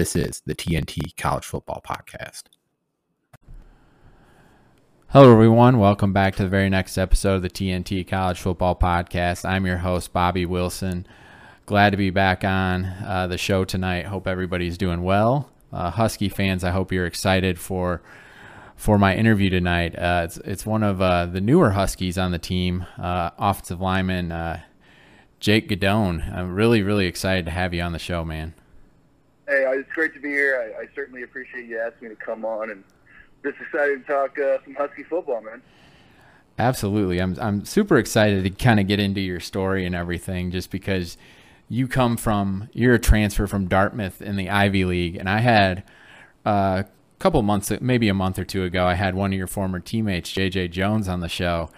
This is the TNT College Football Podcast. Hello, everyone. Welcome back to the very next episode of the TNT College Football Podcast. I'm your host, Bobby Wilson. Glad to be back on uh, the show tonight. Hope everybody's doing well. Uh, Husky fans, I hope you're excited for for my interview tonight. Uh, it's it's one of uh, the newer Huskies on the team, uh, offensive lineman uh, Jake Guidone. I'm really really excited to have you on the show, man. Hey, uh, it's great to be here. I, I certainly appreciate you asking me to come on, and just excited to talk uh, some Husky football, man. Absolutely, I'm I'm super excited to kind of get into your story and everything, just because you come from you're a transfer from Dartmouth in the Ivy League, and I had uh, a couple months, maybe a month or two ago, I had one of your former teammates, JJ Jones, on the show.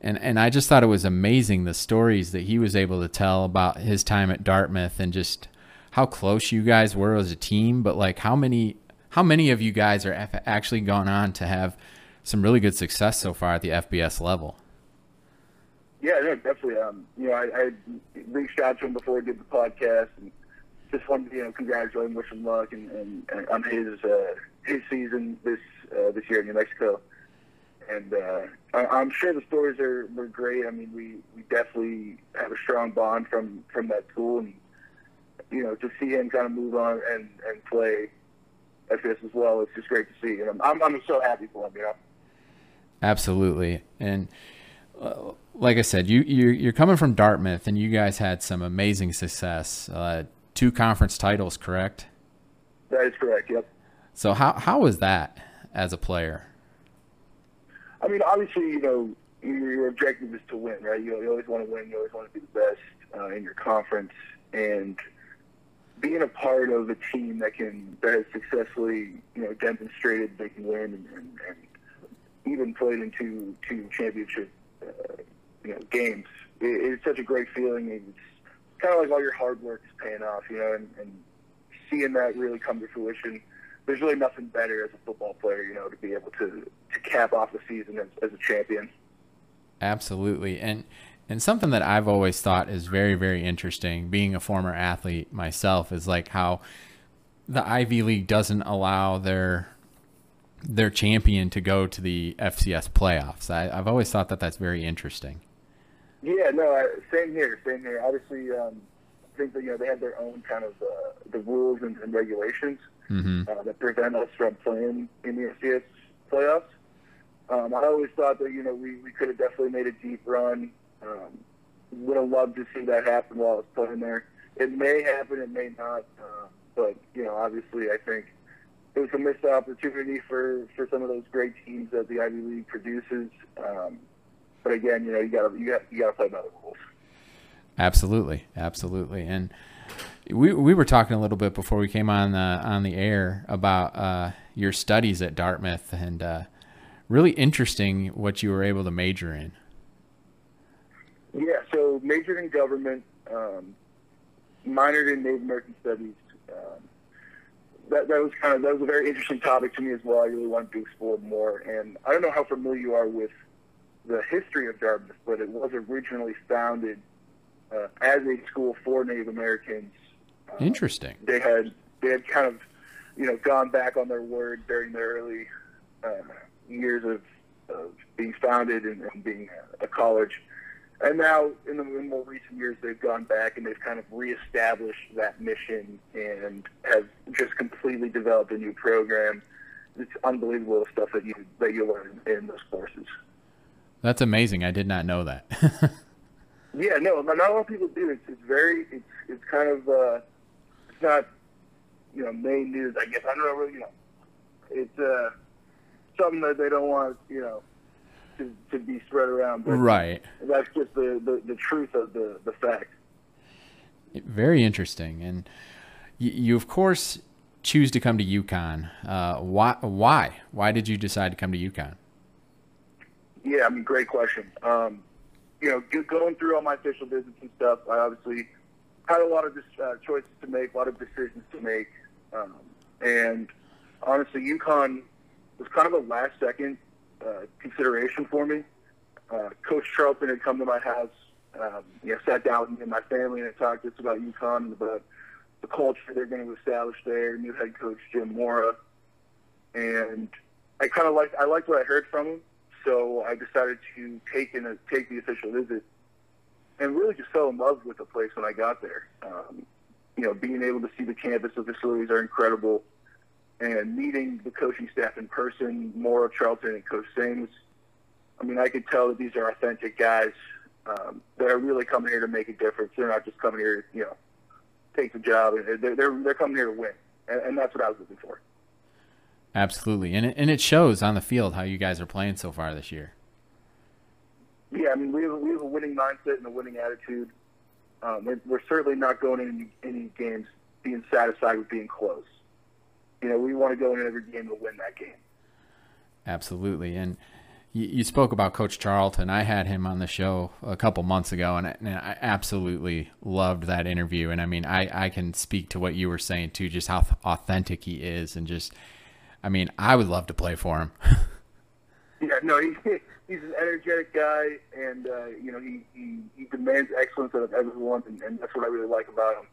And, and I just thought it was amazing the stories that he was able to tell about his time at Dartmouth and just how close you guys were as a team, but like how many how many of you guys are actually gone on to have some really good success so far at the FBS level? Yeah, no, definitely. Um, you know, I, I reached out to him before I did the podcast and just wanted to you know congratulate him, wish him luck, and, and, and on his uh, his season this uh, this year in New Mexico. And uh, I, I'm sure the stories are were great. I mean, we, we definitely have a strong bond from from that school, and you know, to see him kind of move on and, and play FBS as well, it's just great to see. And I'm, I'm so happy for him, you know? Absolutely. And uh, like I said, you, you're, you're, coming from Dartmouth and you guys had some amazing success. Uh, two conference titles, correct? That is correct, yep. So how, how was that as a player? I mean, obviously, you know, your, your objective is to win, right? You, you always want to win. You always want to be the best uh, in your conference. And – being a part of a team that can that has successfully you know demonstrated they can win and, and, and even played into two championship uh, you know games it, it's such a great feeling it's kind of like all your hard work is paying off you know and, and seeing that really come to fruition there's really nothing better as a football player you know to be able to to cap off the season as, as a champion. Absolutely. And and something that I've always thought is very, very interesting, being a former athlete myself, is like how the Ivy League doesn't allow their their champion to go to the FCS playoffs. I, have always thought that that's very interesting. Yeah, no, I, same here, same here. Obviously, um, I think that you know they have their own kind of uh, the rules and, and regulations mm-hmm. uh, that prevent us from playing in the FCS playoffs. Um, I always thought that you know we, we could have definitely made a deep run um, would have loved to see that happen while I was playing there. It may happen, it may not, uh, but you know, obviously, I think it was a missed opportunity for for some of those great teams that the Ivy League produces. Um, but again, you know, you got you got you got to play by the rules. Absolutely, absolutely, and we we were talking a little bit before we came on the on the air about uh, your studies at Dartmouth, and uh, really interesting what you were able to major in. So majored in government, um, minored in Native American studies. Um, that that was kind of that was a very interesting topic to me as well. I really wanted to explore more, and I don't know how familiar you are with the history of Dartmouth, but it was originally founded uh, as a school for Native Americans. Uh, Interesting. They had they had kind of you know gone back on their word during their early uh, years of, of being founded and, and being a college. And now, in the in more recent years, they've gone back and they've kind of reestablished that mission and have just completely developed a new program. It's unbelievable the stuff that you that you learn in those courses. That's amazing. I did not know that. yeah, no, not a lot of people do. It's it's very it's it's kind of uh, it's not you know main news. I guess I don't know really. You know, it's uh, something that they don't want you know to, to be spread around. But right. That's just the, the, the truth of the, the fact. Very interesting. And you, you, of course, choose to come to UConn. Uh, why? Why? Why did you decide to come to UConn? Yeah, I mean, great question. Um, you know, going through all my official visits and stuff, I obviously had a lot of uh, choices to make, a lot of decisions to make, um, and honestly, UConn was kind of a last second uh, consideration for me. Uh, Coach Charlton had come to my house, um, you know, sat down with my family and talked us about UConn and about the culture they're going to establish there. New head coach Jim Mora, and I kind of liked I liked what I heard from him, so I decided to take in a, take the official visit, and really just fell in love with the place when I got there. Um, you know, being able to see the campus, the facilities are incredible, and meeting the coaching staff in person, Mora Charlton and Coach Sings. I mean, I could tell that these are authentic guys um, that are really coming here to make a difference. They're not just coming here, you know, take the job. They're they're, they're coming here to win, and, and that's what I was looking for. Absolutely, and it, and it shows on the field how you guys are playing so far this year. Yeah, I mean we have, we have a winning mindset and a winning attitude. Um, we're, we're certainly not going into any games being satisfied with being close. You know, we want to go in every game to win that game. Absolutely, and you, you, spoke about Coach Charlton. I had him on the show a couple months ago, and I, and I, absolutely loved that interview. And I mean, I, I can speak to what you were saying too, just how authentic he is, and just, I mean, I would love to play for him. yeah, no, he, he's an energetic guy, and uh, you know, he, he, he demands excellence out of everyone, and, and that's what I really like about him.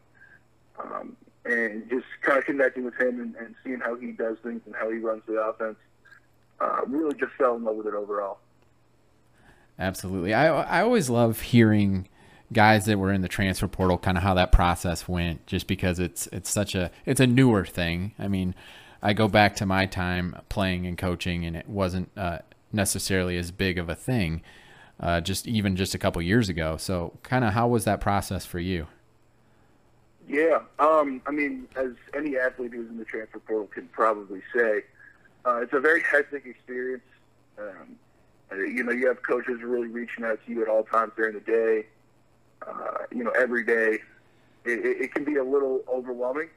Um, and just kind of connecting with him and, and seeing how he does things and how he runs the offense uh, really just fell in love with it overall. Absolutely. I I always love hearing guys that were in the transfer portal kind of how that process went just because it's it's such a it's a newer thing. I mean, I go back to my time playing and coaching and it wasn't uh, necessarily as big of a thing uh, just even just a couple years ago. So, kind of how was that process for you? Yeah, um, I mean, as any athlete who's in the transfer portal can probably say, uh, it's a very hectic experience. Um, uh, you know, you have coaches really reaching out to you at all times during the day. Uh, you know, every day. It, it, it can be a little overwhelming,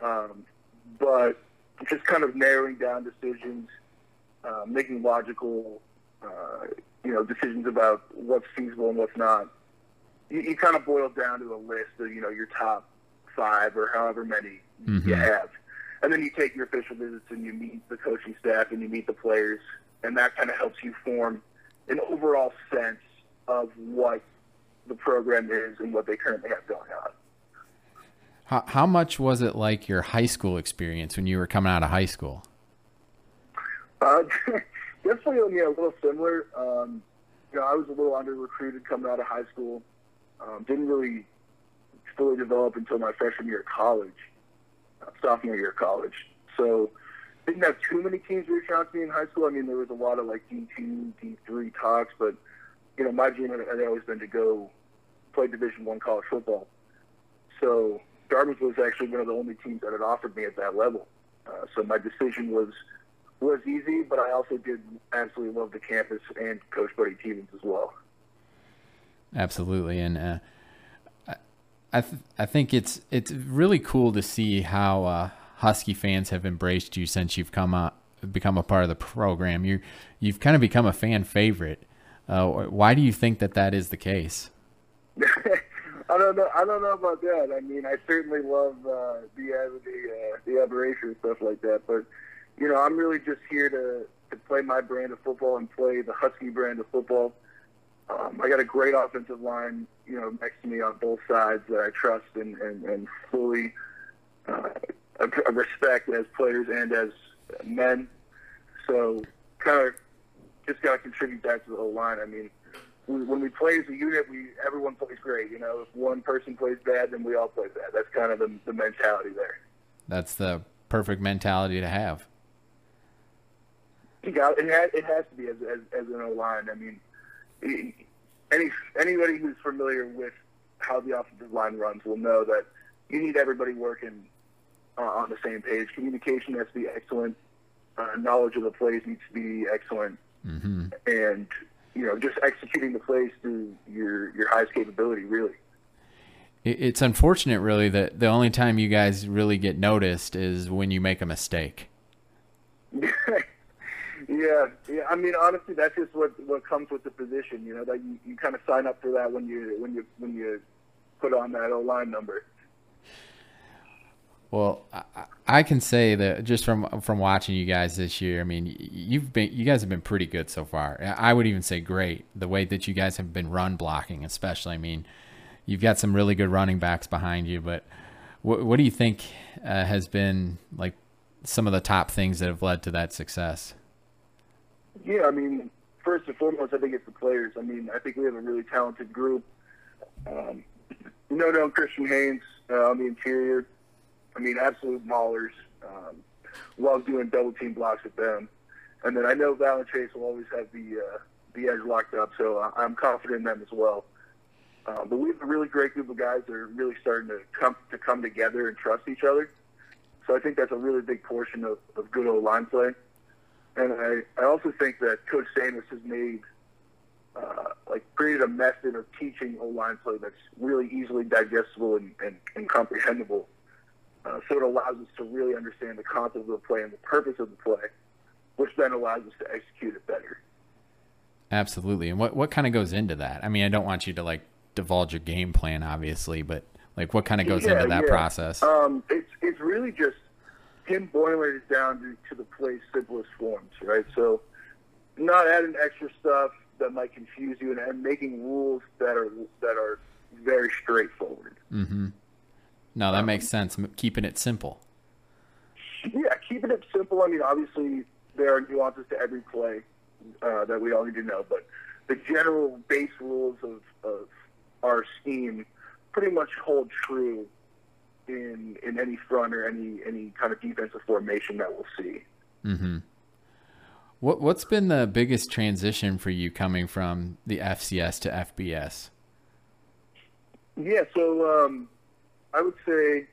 um, but just kind of narrowing down decisions, uh, making logical, uh, you know, decisions about what's feasible and what's not. You, you kind of boil down to a list of you know your top five or however many mm-hmm. you have and then you take your official visits and you meet the coaching staff and you meet the players, and that kind of helps you form an overall sense of what the program is and what they currently have going on. How, how much was it like your high school experience when you were coming out of high school? Uh, definitely yeah, a little similar. Um, you know, I was a little under recruited coming out of high school. Um, didn't really fully develop until my freshman year of college sophomore year of college. So didn't have too many teams reach out to me in high school. I mean, there was a lot of like D2, D3 talks, but you know, my dream had, always been to go play Division One college football. So Dartmouth was actually one of the only teams that had offered me at that level. Uh, so my decision was was easy, but I also did absolutely love the campus and Coach Buddy Teevens as well. Absolutely, and uh, I th- I think it's it's really cool to see how uh, Husky fans have embraced you since you've come up, become a part of the program. You you've kind of become a fan favorite. Uh, why do you think that that is the case? I don't know. I don't know about that. I mean, I certainly love uh, the uh, the uh, the aberration and stuff like that. But you know, I'm really just here to to play my brand of football and play the Husky brand of football. Um, I got a great offensive line, you know, next to me on both sides that I trust and, and, and fully uh, respect as players and as men. So kind of just got to contribute that to the whole line. I mean, we, when we play as a unit, we everyone plays great. You know, if one person plays bad, then we all play bad. That's kind of the, the mentality there. That's the perfect mentality to have. Yeah, it has, it has to be as, as, as an O line. I mean, any anybody who's familiar with how the offensive line runs will know that you need everybody working uh, on the same page. Communication has to be excellent. Uh, knowledge of the plays needs to be excellent, mm-hmm. and you know just executing the plays to your your highest capability, really. it's unfortunate, really, that the only time you guys really get noticed is when you make a mistake. yeah, yeah. I mean, honestly, that's just what what comes with the position. You know, that you, you kind of sign up for that when you when you when you put on that O line number. Well, I, I can say that just from from watching you guys this year, I mean, you've been you guys have been pretty good so far. I would even say great. The way that you guys have been run blocking, especially. I mean, you've got some really good running backs behind you, but what what do you think uh, has been like some of the top things that have led to that success? Yeah, I mean, first and foremost, I think it's the players. I mean, I think we have a really talented group. Um, know, no Christian Haynes uh, on the interior. I mean, absolute maulers. Um, love doing double team blocks with them. And then I know Val and Chase will always have the uh, the edge locked up, so I'm confident in them as well. Uh, but we have a really great group of guys that are really starting to come to come together and trust each other. So I think that's a really big portion of, of good old line play. And I, I also think that Coach Samus has made uh, like created a method of teaching O line play that's really easily digestible and, and, and comprehensible uh, so it allows us to really understand the concept of the play and the purpose of the play, which then allows us to execute it better. Absolutely. And what what kind of goes into that? I mean, I don't want you to like divulge your game plan, obviously, but like what kind of goes yeah, into that yeah. process? Um, it's it's really just him boiling it down to, to the play's simplest forms, right? So not adding extra stuff that might confuse you, and, and making rules that are that are very straightforward. Mm-hmm. No, that um, makes sense. Keeping it simple. Yeah, keeping it simple. I mean, obviously there are nuances to every play uh, that we all need to know, but the general base rules of, of our scheme pretty much hold true in in any front or any any kind of defensive formation that we'll see. Mm-hmm. What what's been the biggest transition for you coming from the FCS to FBS? Yeah, so um, I would say,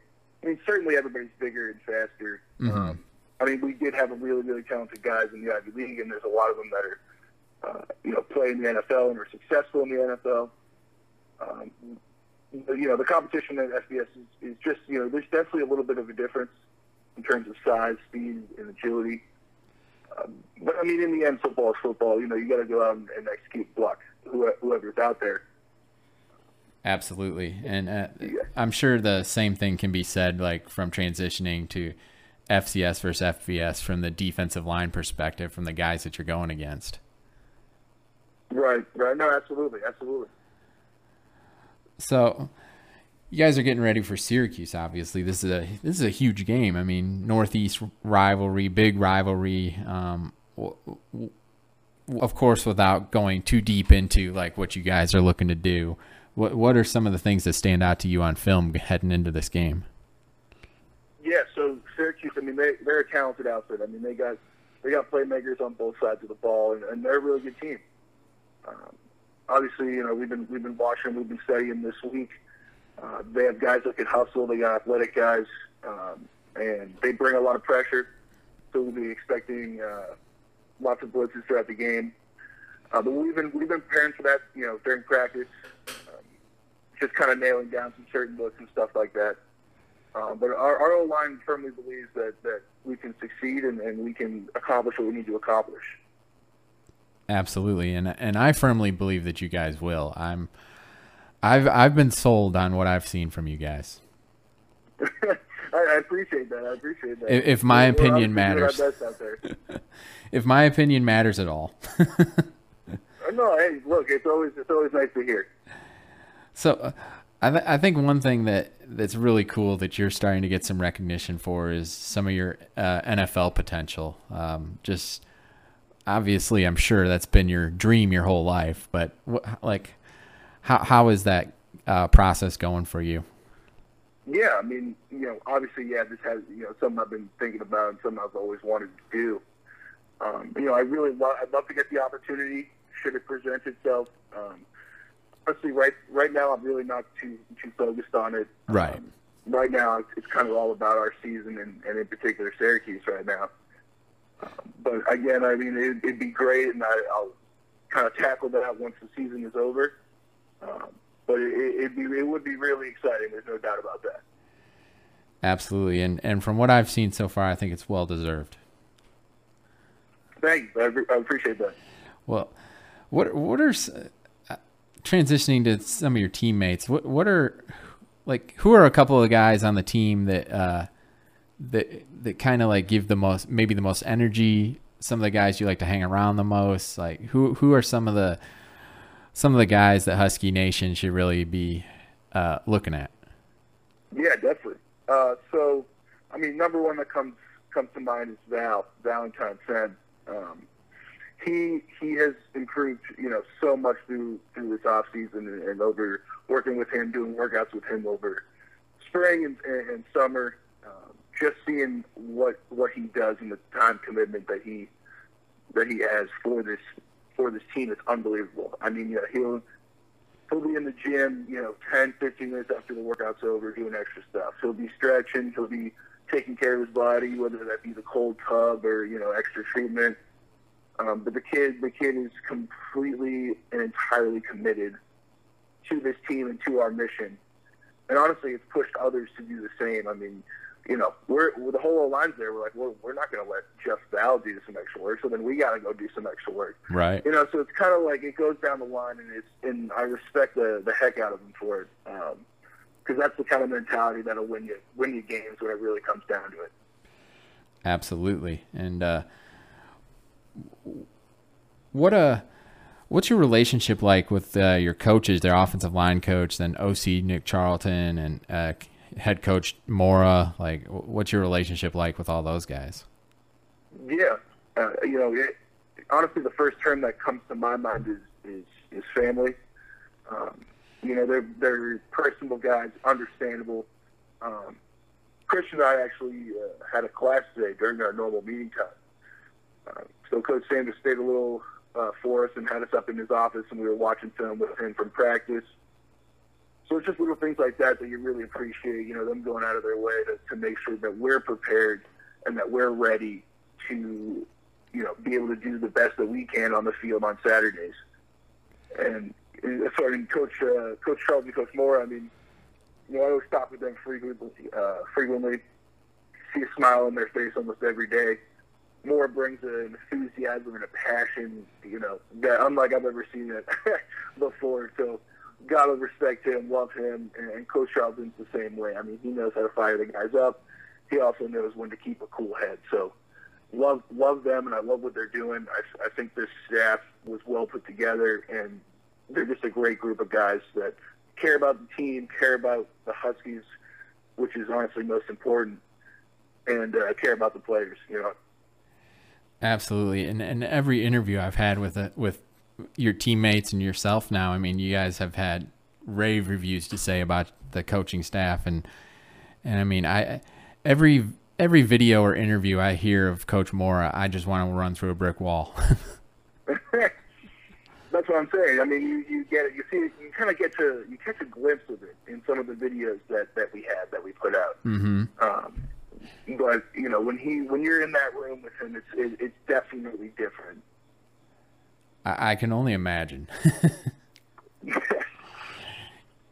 I mean, certainly everybody's bigger and faster. Mm-hmm. Um, I mean, we did have a really, really talented guys in the Ivy League, and there's a lot of them that are, uh, you know, play in the NFL and are successful in the NFL. Um, you know, the competition at FBS is, is just, you know, there's definitely a little bit of a difference in terms of size, speed, and agility. Um, but I mean, in the end, football is football. You know, you got to go out and, and execute block whoever's out there. Absolutely, and uh, I'm sure the same thing can be said, like from transitioning to FCS versus FBS from the defensive line perspective, from the guys that you're going against. Right, right. No, absolutely, absolutely. So, you guys are getting ready for Syracuse. Obviously, this is a this is a huge game. I mean, Northeast rivalry, big rivalry. Um, of course, without going too deep into like what you guys are looking to do. What What are some of the things that stand out to you on film heading into this game? Yeah, so Syracuse. I mean, they they're a talented outfit. I mean, they got they got playmakers on both sides of the ball, and, and they're a really good team. Um, obviously, you know, we've been we've been watching, we've been studying this week. Uh, they have guys that can hustle. They got athletic guys, um, and they bring a lot of pressure. So we'll be expecting uh, lots of blitzes throughout the game. Uh, but we've been we've been preparing for that, you know, during practice just kind of nailing down some certain looks and stuff like that. Um, but our, our O line firmly believes that, that we can succeed and, and we can accomplish what we need to accomplish. Absolutely, and and I firmly believe that you guys will. I'm, I've I've been sold on what I've seen from you guys. I, I, appreciate that. I appreciate that. If, if my We're opinion matters, if my opinion matters at all. no, hey, look, it's always it's always nice to hear. So, uh, I, th- I think one thing that that's really cool that you're starting to get some recognition for is some of your uh, NFL potential. Um, just obviously, I'm sure that's been your dream your whole life. But like, how how is that uh, process going for you? Yeah, I mean, you know, obviously, yeah, this has you know something I've been thinking about and something I've always wanted to do. Um, you know, I really love I'd love to get the opportunity should it present itself. Um, honestly, right right now, I'm really not too too focused on it. Right. Um, right now, it's, it's kind of all about our season and, and in particular Syracuse right now. But again, I mean, it, it'd be great, and I, I'll kind of tackle that once the season is over. Um, but it, it, be, it would be really exciting. There's no doubt about that. Absolutely, and and from what I've seen so far, I think it's well deserved. Thanks, I, I appreciate that. Well, what what are uh, transitioning to some of your teammates? What what are like who are a couple of guys on the team that uh, that that kind of like give the most maybe the most energy? Some of the guys you like to hang around the most. Like who who are some of the some of the guys that Husky Nation should really be uh, looking at? Yeah, definitely. Uh, so, I mean, number one that comes comes to mind is Val Valentine Senn. Um, he he has improved, you know, so much through through this off season and, and over working with him, doing workouts with him over spring and, and, and summer. Just seeing what what he does and the time commitment that he that he has for this for this team is unbelievable. I mean, you he'll he'll be in the gym, you know, 10, 15 minutes after the workout's over, doing extra stuff. He'll be stretching. He'll be taking care of his body, whether that be the cold tub or you know extra treatment. Um, but the kid, the kid is completely and entirely committed to this team and to our mission. And honestly, it's pushed others to do the same. I mean, you know, we're the whole line's there. We're like, we're, we're not going to let Jeff Val do some extra work, so then we got to go do some extra work. Right. You know, so it's kind of like it goes down the line, and it's and I respect the the heck out of him for it, because um, that's the kind of mentality that'll win you win you games when it really comes down to it. Absolutely, and uh, what a uh, what's your relationship like with uh, your coaches, their offensive line coach, then OC Nick Charlton, and uh, head coach Mora? Like, what's your relationship like with all those guys? Yeah, uh, you know, it, honestly, the first term that comes to my mind is is, is family. Um, you know, they're they're personable guys, understandable. Um, Christian and I actually uh, had a class today during our normal meeting time. Uh, so Coach Sanders stayed a little uh, for us and had us up in his office, and we were watching film with him from practice. So it's just little things like that that you really appreciate. You know, them going out of their way to, to make sure that we're prepared and that we're ready to, you know, be able to do the best that we can on the field on Saturdays. And, and I mean, Coach uh, Coach Charles and Coach Mora, I mean, you know, I always stop with them frequently. Uh, frequently, see a smile on their face almost every day. Mora brings an enthusiasm and a passion, you know, that unlike I've ever seen it before. So gotta respect him, love him, and Coach Charlton's the same way. I mean, he knows how to fire the guys up. He also knows when to keep a cool head. So love love them, and I love what they're doing. I, I think this staff was well put together, and they're just a great group of guys that care about the team, care about the Huskies, which is honestly most important, and uh, care about the players. You know. Absolutely, and and every interview I've had with it with your teammates and yourself now. I mean, you guys have had rave reviews to say about the coaching staff, and and I mean, I every every video or interview I hear of Coach Mora, I just want to run through a brick wall. That's what I'm saying. I mean, you, you get it. You see, you kind of get to you catch a glimpse of it in some of the videos that that we had that we put out. Mm-hmm. Um, but you know, when he when you're in that room with him, it's it, it's definitely different. I, I can only imagine.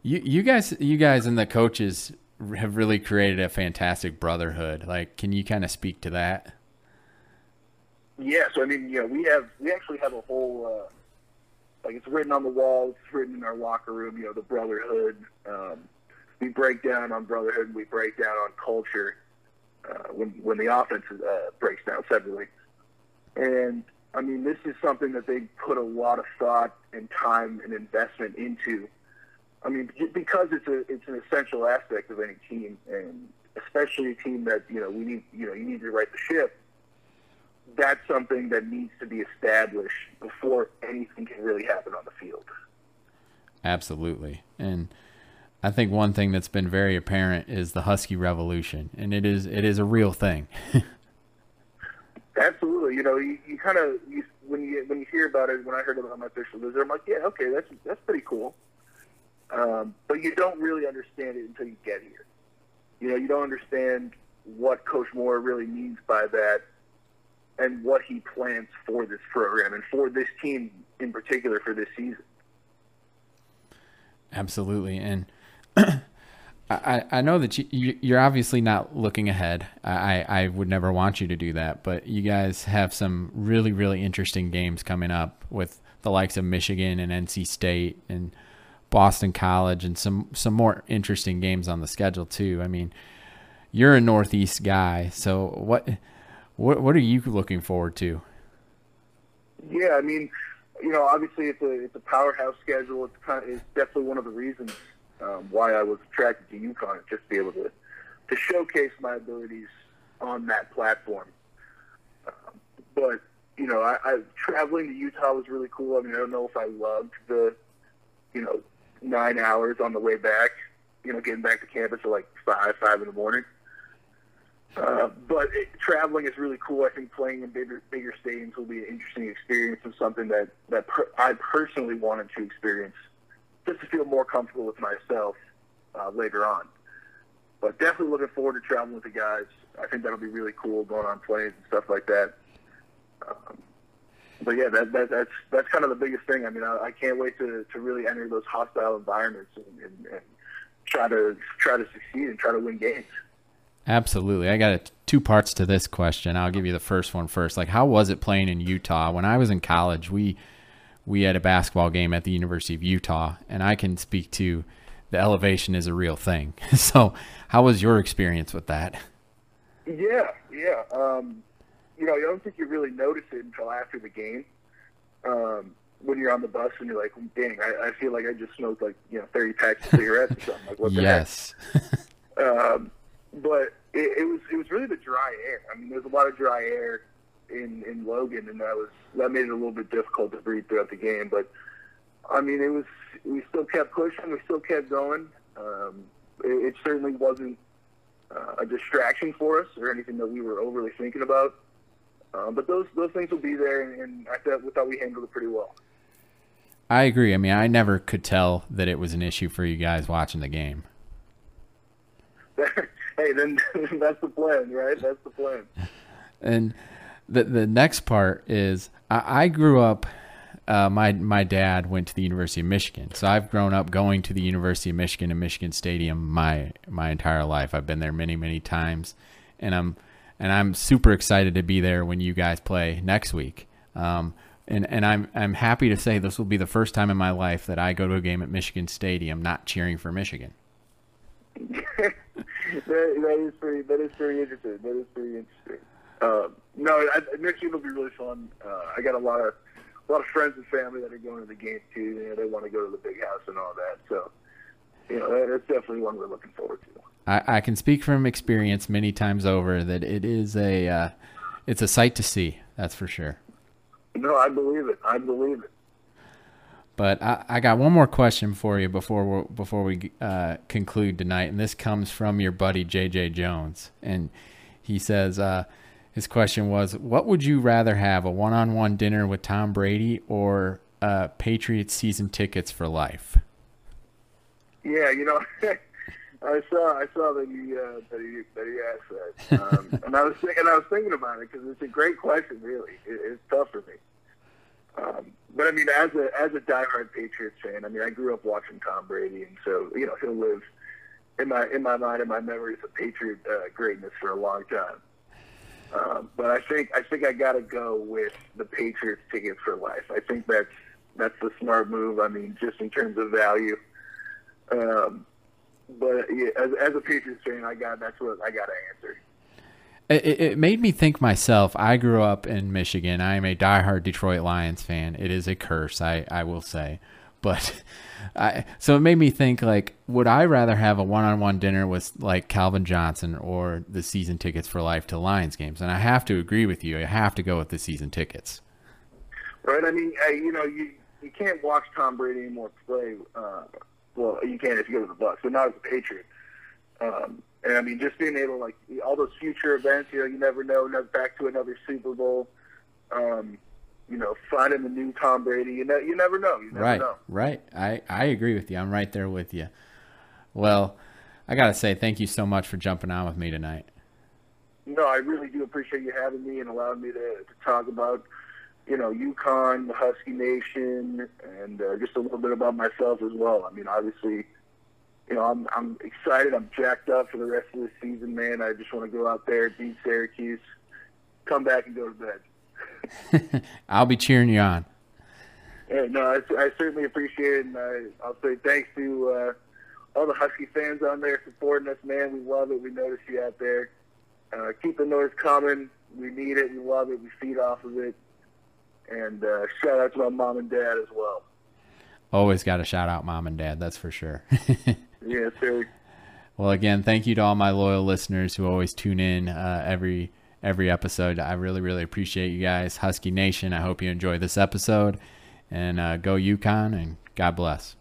you you guys you guys and the coaches have really created a fantastic brotherhood. Like, can you kind of speak to that? Yeah, so I mean, know, we have we actually have a whole uh, like it's written on the walls, it's written in our locker room. You know, the brotherhood. Um, we break down on brotherhood, and we break down on culture uh, when when the offense uh, breaks down separately. And I mean, this is something that they put a lot of thought and time and investment into. I mean, because it's a it's an essential aspect of any team, and especially a team that you know we need you know you need to right the ship. That's something that needs to be established before anything can really happen on the field. Absolutely, and I think one thing that's been very apparent is the Husky Revolution, and it is it is a real thing. Absolutely, you know, you, you kind of you, when you when you hear about it. When I heard about my official visit, I'm like, yeah, okay, that's that's pretty cool. Um, but you don't really understand it until you get here. You know, you don't understand what Coach Mora really means by that, and what he plans for this program and for this team in particular for this season. Absolutely, and I, I know that you, you're obviously not looking ahead. I, I would never want you to do that, but you guys have some really, really interesting games coming up with the likes of Michigan and NC State and Boston College and some, some more interesting games on the schedule too. I mean, you're a Northeast guy, so what what what are you looking forward to? Yeah, I mean, you know, obviously it's a it's a powerhouse schedule. It's kind of, it's definitely one of the reasons um, why I was attracted to UConn, just to be able to to showcase my abilities on that platform. Um, but you know, I, I traveling to Utah was really cool. I mean, I don't know if I loved the you know nine hours on the way back. You know, getting back to campus at like five five in the morning. Uh, but it, traveling is really cool. I think playing in bigger bigger stadiums will be an interesting experience and something that that per, I personally wanted to experience just to feel more comfortable with myself uh, later on. But definitely looking forward to traveling with the guys. I think that'll be really cool going on planes and stuff like that. Um, but yeah, that, that, that's that's kind of the biggest thing. I mean, I, I can't wait to, to really enter those hostile environments and, and, and try to try to succeed and try to win games. Absolutely. I got two parts to this question. I'll give you the first one first. Like, how was it playing in Utah? When I was in college, we we had a basketball game at the University of Utah, and I can speak to the elevation is a real thing. so, how was your experience with that? Yeah, yeah. Um, you know, I don't think you really notice it until after the game. Um, when you're on the bus and you're like, dang, I, I feel like I just smoked like you know 30 packs of cigarettes or something. Like, what the yes. heck? um, but it, it was it was really the dry air. I mean, there's a lot of dry air in in Logan, and that was that made it a little bit difficult to breathe throughout the game. But I mean, it was we still kept pushing, we still kept going. Um, it, it certainly wasn't uh, a distraction for us or anything that we were overly thinking about. Um, but those those things will be there, and, and I thought we thought we handled it pretty well. I agree. I mean, I never could tell that it was an issue for you guys watching the game. hey, then that's the plan, right? That's the plan. And the the next part is I, I grew up. Uh, my my dad went to the University of Michigan, so I've grown up going to the University of Michigan and Michigan Stadium my my entire life. I've been there many many times, and I'm and I'm super excited to be there when you guys play next week. Um, and and I'm I'm happy to say this will be the first time in my life that I go to a game at Michigan Stadium not cheering for Michigan. that, that is pretty. That is pretty interesting. That is pretty interesting. Uh, no, I, next year will be really fun. Uh, I got a lot of a lot of friends and family that are going to the game too. You know, they want to go to the big house and all that. So, you know, that, that's definitely one we're looking forward to. I, I can speak from experience many times over that it is a uh, it's a sight to see. That's for sure. No, I believe it. I believe it. But I, I got one more question for you before we before we uh, conclude tonight, and this comes from your buddy JJ Jones, and he says uh, his question was, "What would you rather have, a one-on-one dinner with Tom Brady or uh, Patriots season tickets for life?" Yeah, you know, I saw I saw that he uh, that he that he asked that, um, and I was thinking I was thinking about it because it's a great question. Really, it, it's tough for me. Um, but I mean, as a as a diehard Patriots fan, I mean, I grew up watching Tom Brady, and so you know he'll live in my in my mind and my memories of Patriot uh, greatness for a long time. Um, but I think I think I got to go with the Patriots ticket for life. I think that's that's the smart move. I mean, just in terms of value. Um, but yeah, as, as a Patriots fan, I got that's what I got to answer. It, it made me think myself. I grew up in Michigan. I am a diehard Detroit Lions fan. It is a curse, I, I will say. But I so it made me think like, would I rather have a one-on-one dinner with like Calvin Johnson or the season tickets for life to Lions games? And I have to agree with you. I have to go with the season tickets. Right. I mean, I, you know, you you can't watch Tom Brady anymore play. Uh, well, you can if you go to the Bucs, but not as a Patriot. Um, and I mean, just being able like all those future events, you know, you never know. Back to another Super Bowl. Um, you know, finding the new Tom Brady. You know, you never know. You never right, know. right. I I agree with you. I'm right there with you. Well, I gotta say, thank you so much for jumping on with me tonight. No, I really do appreciate you having me and allowing me to, to talk about you know, UConn, the Husky Nation, and uh, just a little bit about myself as well. I mean, obviously, you know, I'm I'm excited. I'm jacked up for the rest of the season, man. I just want to go out there, beat Syracuse, come back, and go to bed. I'll be cheering you on. Yeah, no, I, I certainly appreciate it, and I, I'll say thanks to uh, all the Husky fans out there supporting us, man. We love it. We notice you out there. Uh, keep the noise coming. We need it. We love it. We feed off of it. And uh, shout out to my mom and dad as well. Always got to shout out mom and dad. That's for sure. yes, sir. Well, again, thank you to all my loyal listeners who always tune in uh, every every episode. I really, really appreciate you guys, Husky Nation. I hope you enjoy this episode, and uh, go UConn, and God bless.